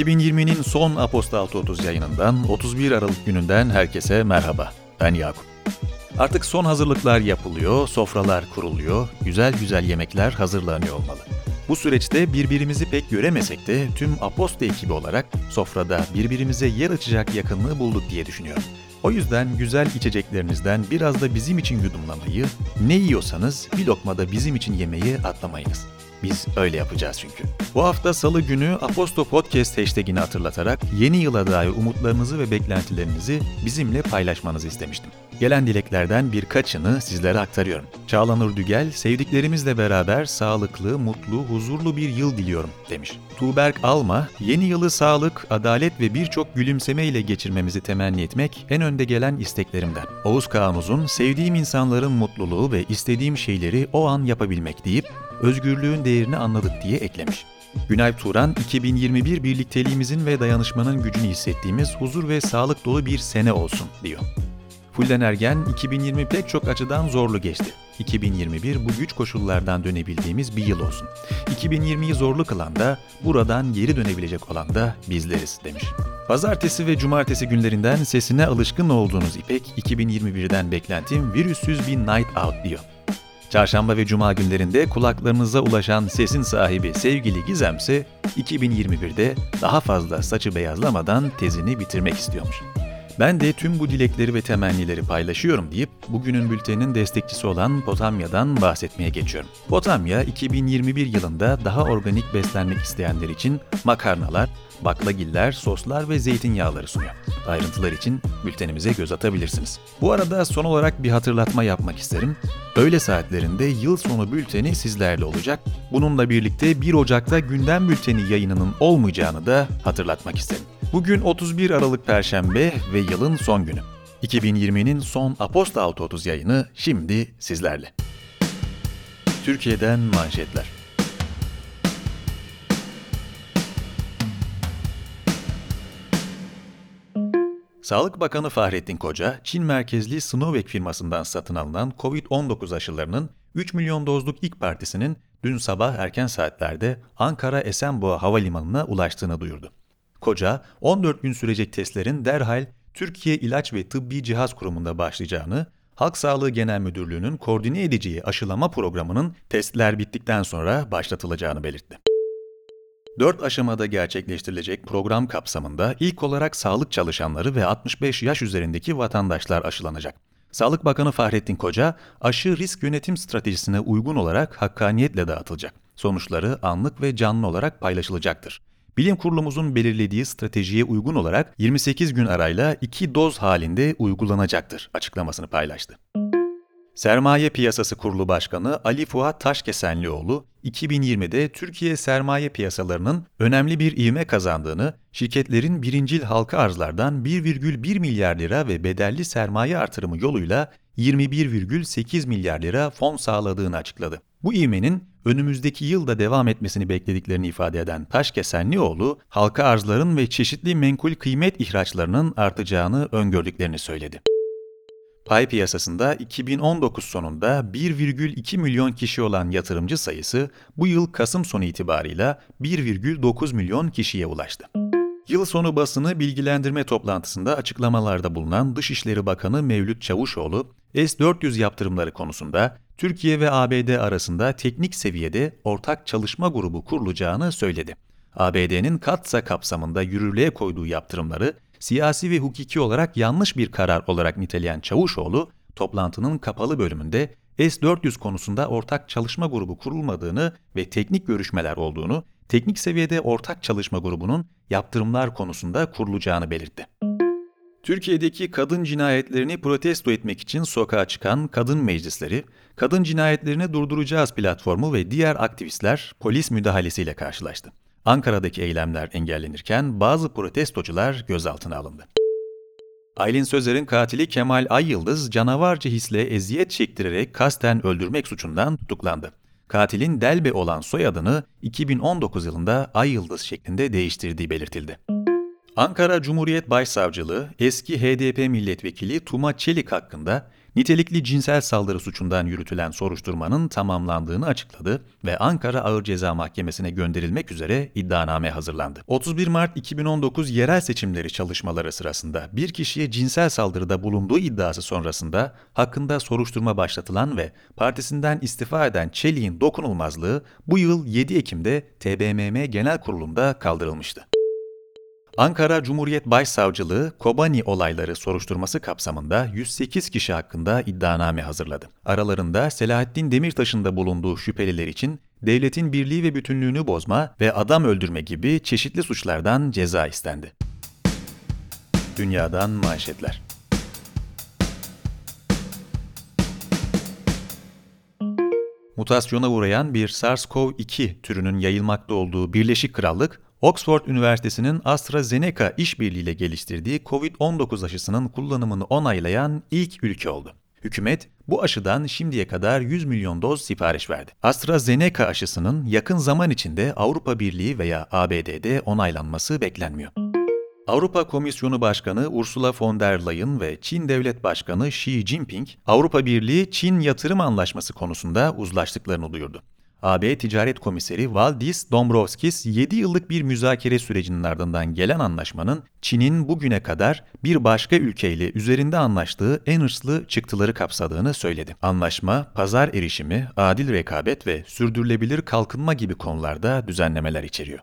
2020'nin son Aposta 630 yayınından 31 Aralık gününden herkese merhaba. Ben Yakup. Artık son hazırlıklar yapılıyor, sofralar kuruluyor, güzel güzel yemekler hazırlanıyor olmalı. Bu süreçte birbirimizi pek göremesek de tüm Aposta ekibi olarak sofrada birbirimize yer açacak yakınlığı bulduk diye düşünüyorum. O yüzden güzel içeceklerinizden biraz da bizim için yudumlamayı, ne yiyorsanız bir lokmada bizim için yemeyi atlamayınız. Biz öyle yapacağız çünkü. Bu hafta salı günü Aposto Podcast hashtagini hatırlatarak yeni yıla dair umutlarınızı ve beklentilerinizi bizimle paylaşmanızı istemiştim. Gelen dileklerden birkaçını sizlere aktarıyorum. Çağlan Urdügel, sevdiklerimizle beraber sağlıklı, mutlu, huzurlu bir yıl diliyorum demiş. Tuğberk Alma, yeni yılı sağlık, adalet ve birçok gülümseme ile geçirmemizi temenni etmek en önde gelen isteklerimden. Oğuz Kağanuz'un, sevdiğim insanların mutluluğu ve istediğim şeyleri o an yapabilmek deyip, özgürlüğün değerini anladık diye eklemiş. Günay Turan, 2021 birlikteliğimizin ve dayanışmanın gücünü hissettiğimiz huzur ve sağlık dolu bir sene olsun diyor. Fulden Ergen, 2020 pek çok açıdan zorlu geçti. 2021 bu güç koşullardan dönebildiğimiz bir yıl olsun. 2020'yi zorlu kılan da, buradan geri dönebilecek olan da bizleriz demiş. Pazartesi ve cumartesi günlerinden sesine alışkın olduğunuz İpek, 2021'den beklentim virüsüz bir night out diyor. Çarşamba ve cuma günlerinde kulaklarınıza ulaşan sesin sahibi sevgili Gizem ise 2021'de daha fazla saçı beyazlamadan tezini bitirmek istiyormuş. Ben de tüm bu dilekleri ve temennileri paylaşıyorum deyip bugünün bülteninin destekçisi olan Potamya'dan bahsetmeye geçiyorum. Potamya 2021 yılında daha organik beslenmek isteyenler için makarnalar, baklagiller, soslar ve zeytinyağları sunuyor. Ayrıntılar için bültenimize göz atabilirsiniz. Bu arada son olarak bir hatırlatma yapmak isterim. Öğle saatlerinde yıl sonu bülteni sizlerle olacak. Bununla birlikte 1 Ocak'ta gündem bülteni yayınının olmayacağını da hatırlatmak isterim. Bugün 31 Aralık Perşembe ve yılın son günü. 2020'nin son Aposta 630 yayını şimdi sizlerle. Türkiye'den manşetler. Sağlık Bakanı Fahrettin Koca, Çin merkezli Sinovac firmasından satın alınan COVID-19 aşılarının 3 milyon dozluk ilk partisinin dün sabah erken saatlerde Ankara Esenboğa Havalimanı'na ulaştığını duyurdu. Koca, 14 gün sürecek testlerin derhal Türkiye İlaç ve Tıbbi Cihaz Kurumu'nda başlayacağını, Halk Sağlığı Genel Müdürlüğü'nün koordine edeceği aşılama programının testler bittikten sonra başlatılacağını belirtti. 4 aşamada gerçekleştirilecek program kapsamında ilk olarak sağlık çalışanları ve 65 yaş üzerindeki vatandaşlar aşılanacak. Sağlık Bakanı Fahrettin Koca, aşı risk yönetim stratejisine uygun olarak hakkaniyetle dağıtılacak. Sonuçları anlık ve canlı olarak paylaşılacaktır. Bilim kurulumuzun belirlediği stratejiye uygun olarak 28 gün arayla 2 doz halinde uygulanacaktır açıklamasını paylaştı. Sermaye Piyasası Kurulu Başkanı Ali Fuat Taşkesenlioğlu, 2020'de Türkiye sermaye piyasalarının önemli bir ivme kazandığını, şirketlerin birincil halka arzlardan 1,1 milyar lira ve bedelli sermaye artırımı yoluyla 21,8 milyar lira fon sağladığını açıkladı. Bu ivmenin önümüzdeki yılda devam etmesini beklediklerini ifade eden Taşkesenlioğlu, halka arzların ve çeşitli menkul kıymet ihraçlarının artacağını öngördüklerini söyledi. Pay piyasasında 2019 sonunda 1,2 milyon kişi olan yatırımcı sayısı bu yıl Kasım sonu itibarıyla 1,9 milyon kişiye ulaştı. Yıl sonu basını bilgilendirme toplantısında açıklamalarda bulunan Dışişleri Bakanı Mevlüt Çavuşoğlu, S-400 yaptırımları konusunda Türkiye ve ABD arasında teknik seviyede ortak çalışma grubu kurulacağını söyledi. ABD'nin Katsa kapsamında yürürlüğe koyduğu yaptırımları siyasi ve hukuki olarak yanlış bir karar olarak niteleyen Çavuşoğlu, toplantının kapalı bölümünde S-400 konusunda ortak çalışma grubu kurulmadığını ve teknik görüşmeler olduğunu, teknik seviyede ortak çalışma grubunun yaptırımlar konusunda kurulacağını belirtti. Türkiye'deki kadın cinayetlerini protesto etmek için sokağa çıkan kadın meclisleri, kadın cinayetlerini durduracağız platformu ve diğer aktivistler polis müdahalesiyle karşılaştı. Ankara'daki eylemler engellenirken bazı protestocular gözaltına alındı. Aylin Sözer'in katili Kemal Ayyıldız canavarca hisle eziyet çektirerek kasten öldürmek suçundan tutuklandı. Katilin Delbe olan soyadını 2019 yılında Ayyıldız şeklinde değiştirdiği belirtildi. Ankara Cumhuriyet Başsavcılığı eski HDP milletvekili Tuma Çelik hakkında nitelikli cinsel saldırı suçundan yürütülen soruşturmanın tamamlandığını açıkladı ve Ankara Ağır Ceza Mahkemesi'ne gönderilmek üzere iddianame hazırlandı. 31 Mart 2019 yerel seçimleri çalışmaları sırasında bir kişiye cinsel saldırıda bulunduğu iddiası sonrasında hakkında soruşturma başlatılan ve partisinden istifa eden Çelik'in dokunulmazlığı bu yıl 7 Ekim'de TBMM Genel Kurulu'nda kaldırılmıştı. Ankara Cumhuriyet Başsavcılığı Kobani olayları soruşturması kapsamında 108 kişi hakkında iddianame hazırladı. Aralarında Selahattin Demirtaş'ın da bulunduğu şüpheliler için devletin birliği ve bütünlüğünü bozma ve adam öldürme gibi çeşitli suçlardan ceza istendi. Dünyadan manşetler. Mutasyona uğrayan bir SARS-CoV-2 türünün yayılmakta olduğu Birleşik Krallık, Oxford Üniversitesi'nin AstraZeneca işbirliğiyle geliştirdiği COVID-19 aşısının kullanımını onaylayan ilk ülke oldu. Hükümet bu aşıdan şimdiye kadar 100 milyon doz sipariş verdi. AstraZeneca aşısının yakın zaman içinde Avrupa Birliği veya ABD'de onaylanması beklenmiyor. Avrupa Komisyonu Başkanı Ursula von der Leyen ve Çin Devlet Başkanı Xi Jinping, Avrupa Birliği Çin Yatırım Anlaşması konusunda uzlaştıklarını duyurdu. AB Ticaret Komiseri Valdis Dombrovskis 7 yıllık bir müzakere sürecinin ardından gelen anlaşmanın Çin'in bugüne kadar bir başka ülkeyle üzerinde anlaştığı en hırslı çıktıları kapsadığını söyledi. Anlaşma, pazar erişimi, adil rekabet ve sürdürülebilir kalkınma gibi konularda düzenlemeler içeriyor.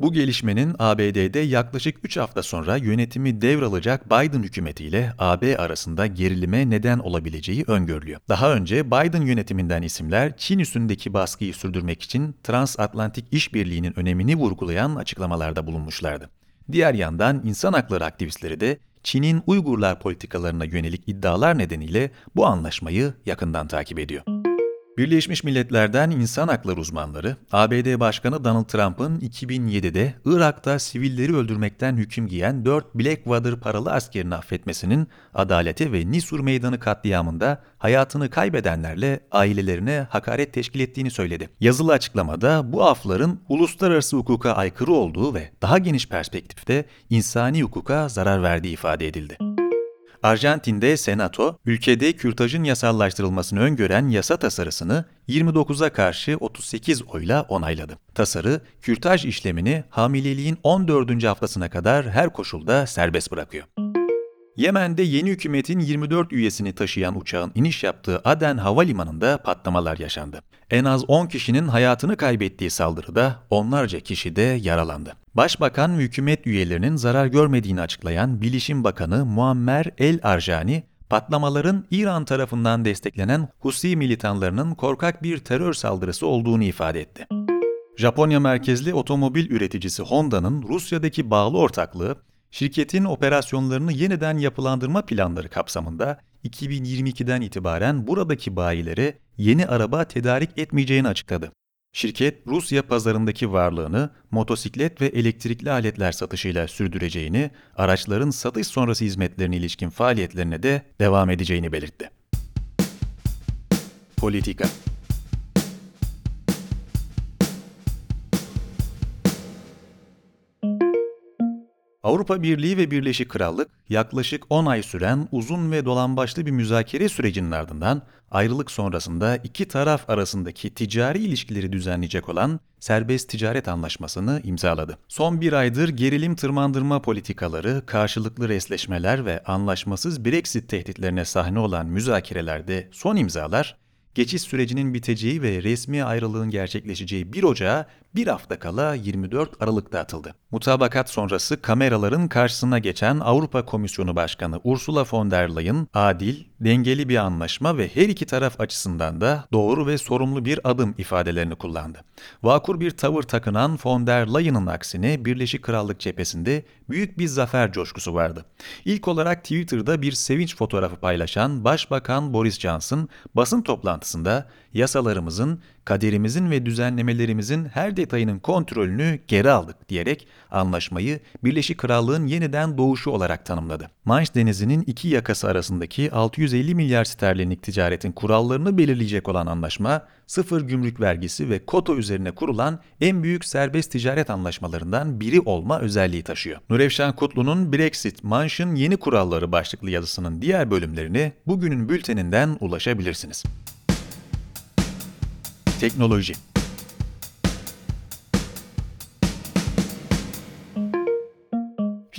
Bu gelişmenin ABD'de yaklaşık 3 hafta sonra yönetimi devralacak Biden hükümetiyle AB arasında gerilime neden olabileceği öngörülüyor. Daha önce Biden yönetiminden isimler Çin üstündeki baskıyı sürdürmek için transatlantik işbirliğinin önemini vurgulayan açıklamalarda bulunmuşlardı. Diğer yandan insan hakları aktivistleri de Çin'in Uygurlar politikalarına yönelik iddialar nedeniyle bu anlaşmayı yakından takip ediyor. Birleşmiş Milletler'den insan hakları uzmanları, ABD Başkanı Donald Trump'ın 2007'de Irak'ta sivilleri öldürmekten hüküm giyen 4 Blackwater paralı askerini affetmesinin adalete ve Nisur Meydanı katliamında hayatını kaybedenlerle ailelerine hakaret teşkil ettiğini söyledi. Yazılı açıklamada bu afların uluslararası hukuka aykırı olduğu ve daha geniş perspektifte insani hukuka zarar verdiği ifade edildi. Arjantin'de Senato, ülkede kürtajın yasallaştırılmasını öngören yasa tasarısını 29'a karşı 38 oyla onayladı. Tasarı, kürtaj işlemini hamileliğin 14. haftasına kadar her koşulda serbest bırakıyor. Yemen'de yeni hükümetin 24 üyesini taşıyan uçağın iniş yaptığı Aden Havalimanı'nda patlamalar yaşandı. En az 10 kişinin hayatını kaybettiği saldırıda onlarca kişi de yaralandı. Başbakan ve hükümet üyelerinin zarar görmediğini açıklayan Bilişim Bakanı Muammer El Arjani, patlamaların İran tarafından desteklenen Husi militanlarının korkak bir terör saldırısı olduğunu ifade etti. Japonya merkezli otomobil üreticisi Honda'nın Rusya'daki bağlı ortaklığı, şirketin operasyonlarını yeniden yapılandırma planları kapsamında 2022'den itibaren buradaki bayilere yeni araba tedarik etmeyeceğini açıkladı. Şirket, Rusya pazarındaki varlığını motosiklet ve elektrikli aletler satışıyla sürdüreceğini, araçların satış sonrası hizmetlerine ilişkin faaliyetlerine de devam edeceğini belirtti. Politika Avrupa Birliği ve Birleşik Krallık yaklaşık 10 ay süren uzun ve dolambaçlı bir müzakere sürecinin ardından ayrılık sonrasında iki taraf arasındaki ticari ilişkileri düzenleyecek olan serbest ticaret anlaşmasını imzaladı. Son bir aydır gerilim tırmandırma politikaları, karşılıklı resleşmeler ve anlaşmasız Brexit tehditlerine sahne olan müzakerelerde son imzalar geçiş sürecinin biteceği ve resmi ayrılığın gerçekleşeceği 1 Ocağı bir hafta kala 24 Aralık'ta atıldı. Mutabakat sonrası kameraların karşısına geçen Avrupa Komisyonu Başkanı Ursula von der Leyen, adil, dengeli bir anlaşma ve her iki taraf açısından da doğru ve sorumlu bir adım ifadelerini kullandı. Vakur bir tavır takınan von der Leyen'ın aksine Birleşik Krallık cephesinde büyük bir zafer coşkusu vardı. İlk olarak Twitter'da bir sevinç fotoğrafı paylaşan Başbakan Boris Johnson basın toplantısında yasalarımızın, kaderimizin ve düzenlemelerimizin her detayının kontrolünü geri aldık diyerek anlaşmayı Birleşik Krallığın yeniden doğuşu olarak tanımladı. Manş Denizi'nin iki yakası arasındaki 650 milyar sterlinlik ticaretin kurallarını belirleyecek olan anlaşma, sıfır gümrük vergisi ve kota üzerine kurulan en büyük serbest ticaret anlaşmalarından biri olma özelliği taşıyor. Nurevşan Kutlu'nun Brexit, Manş'ın yeni kuralları başlıklı yazısının diğer bölümlerini bugünün bülteninden ulaşabilirsiniz. Teknoloji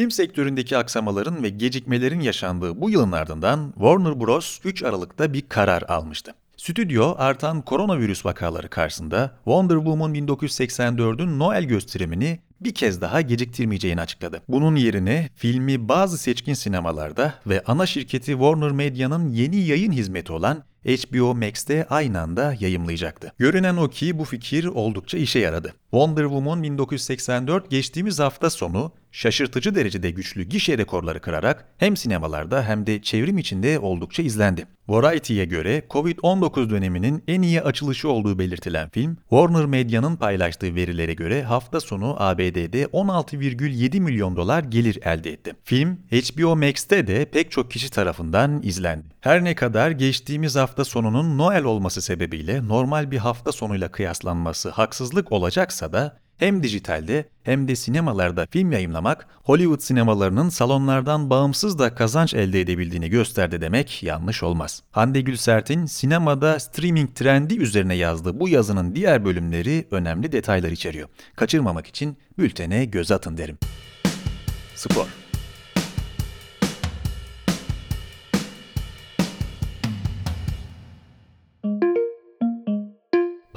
Film sektöründeki aksamaların ve gecikmelerin yaşandığı bu yılın ardından Warner Bros. 3 Aralık'ta bir karar almıştı. Stüdyo artan koronavirüs vakaları karşısında Wonder Woman 1984'ün Noel gösterimini bir kez daha geciktirmeyeceğini açıkladı. Bunun yerine filmi bazı seçkin sinemalarda ve ana şirketi Warner Media'nın yeni yayın hizmeti olan HBO Max'te aynı anda yayımlayacaktı. Görünen o ki bu fikir oldukça işe yaradı. Wonder Woman 1984 geçtiğimiz hafta sonu şaşırtıcı derecede güçlü gişe rekorları kırarak hem sinemalarda hem de çevrim içinde oldukça izlendi. Variety'ye göre Covid-19 döneminin en iyi açılışı olduğu belirtilen film, Warner Media'nın paylaştığı verilere göre hafta sonu ABD'de 16,7 milyon dolar gelir elde etti. Film HBO Max'te de pek çok kişi tarafından izlendi. Her ne kadar geçtiğimiz hafta sonunun Noel olması sebebiyle normal bir hafta sonuyla kıyaslanması haksızlık olacaksa da hem dijitalde hem de sinemalarda film yayınlamak Hollywood sinemalarının salonlardan bağımsız da kazanç elde edebildiğini gösterdi demek yanlış olmaz. Hande Gülsert'in sinemada streaming trendi üzerine yazdığı bu yazının diğer bölümleri önemli detaylar içeriyor. Kaçırmamak için bültene göz atın derim. Spor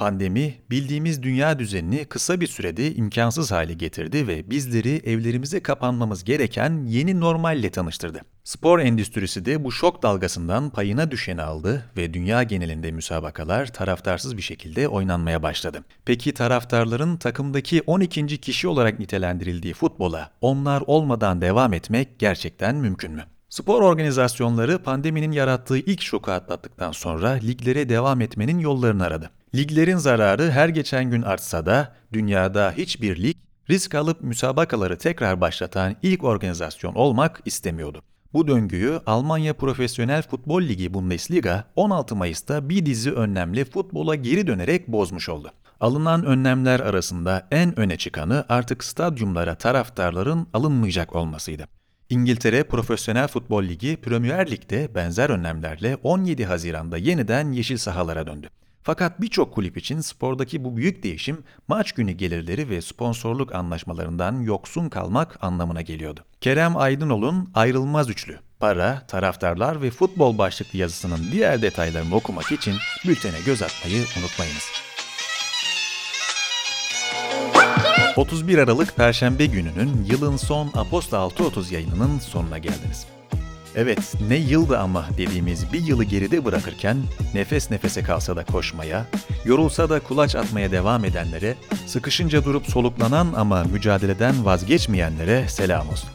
Pandemi, bildiğimiz dünya düzenini kısa bir sürede imkansız hale getirdi ve bizleri evlerimize kapanmamız gereken yeni normalle tanıştırdı. Spor endüstrisi de bu şok dalgasından payına düşeni aldı ve dünya genelinde müsabakalar taraftarsız bir şekilde oynanmaya başladı. Peki taraftarların takımdaki 12. kişi olarak nitelendirildiği futbola onlar olmadan devam etmek gerçekten mümkün mü? Spor organizasyonları pandeminin yarattığı ilk şoku atlattıktan sonra liglere devam etmenin yollarını aradı. Liglerin zararı her geçen gün artsa da dünyada hiçbir lig risk alıp müsabakaları tekrar başlatan ilk organizasyon olmak istemiyordu. Bu döngüyü Almanya Profesyonel Futbol Ligi Bundesliga 16 Mayıs'ta bir dizi önlemle futbola geri dönerek bozmuş oldu. Alınan önlemler arasında en öne çıkanı artık stadyumlara taraftarların alınmayacak olmasıydı. İngiltere Profesyonel Futbol Ligi Premier Lig'de benzer önlemlerle 17 Haziran'da yeniden yeşil sahalara döndü. Fakat birçok kulüp için spordaki bu büyük değişim maç günü gelirleri ve sponsorluk anlaşmalarından yoksun kalmak anlamına geliyordu. Kerem Aydınol'un ayrılmaz üçlü, para, taraftarlar ve futbol başlıklı yazısının diğer detaylarını okumak için bültene göz atmayı unutmayınız. 31 Aralık Perşembe gününün yılın son Aposta 6.30 yayınının sonuna geldiniz. Evet, ne yıldı ama dediğimiz bir yılı geride bırakırken nefes nefese kalsa da koşmaya, yorulsa da kulaç atmaya devam edenlere, sıkışınca durup soluklanan ama mücadeleden vazgeçmeyenlere selam olsun.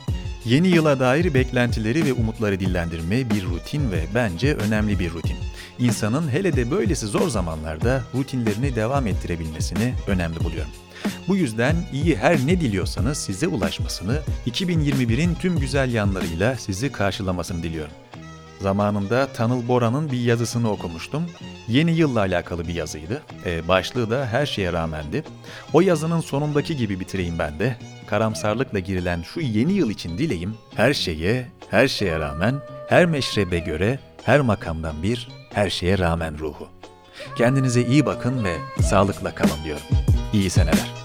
Yeni yıla dair beklentileri ve umutları dillendirme bir rutin ve bence önemli bir rutin. İnsanın hele de böylesi zor zamanlarda rutinlerini devam ettirebilmesini önemli buluyorum. Bu yüzden iyi her ne diliyorsanız size ulaşmasını, 2021'in tüm güzel yanlarıyla sizi karşılamasını diliyorum. Zamanında Tanıl Bora'nın bir yazısını okumuştum. Yeni yılla alakalı bir yazıydı. E, başlığı da her şeye rağmendi. O yazının sonundaki gibi bitireyim ben de. Karamsarlıkla girilen şu yeni yıl için dileğim her şeye, her şeye rağmen, her meşrebe göre, her makamdan bir, her şeye rağmen ruhu. Kendinize iyi bakın ve sağlıkla kalın diyorum. İyi seneler.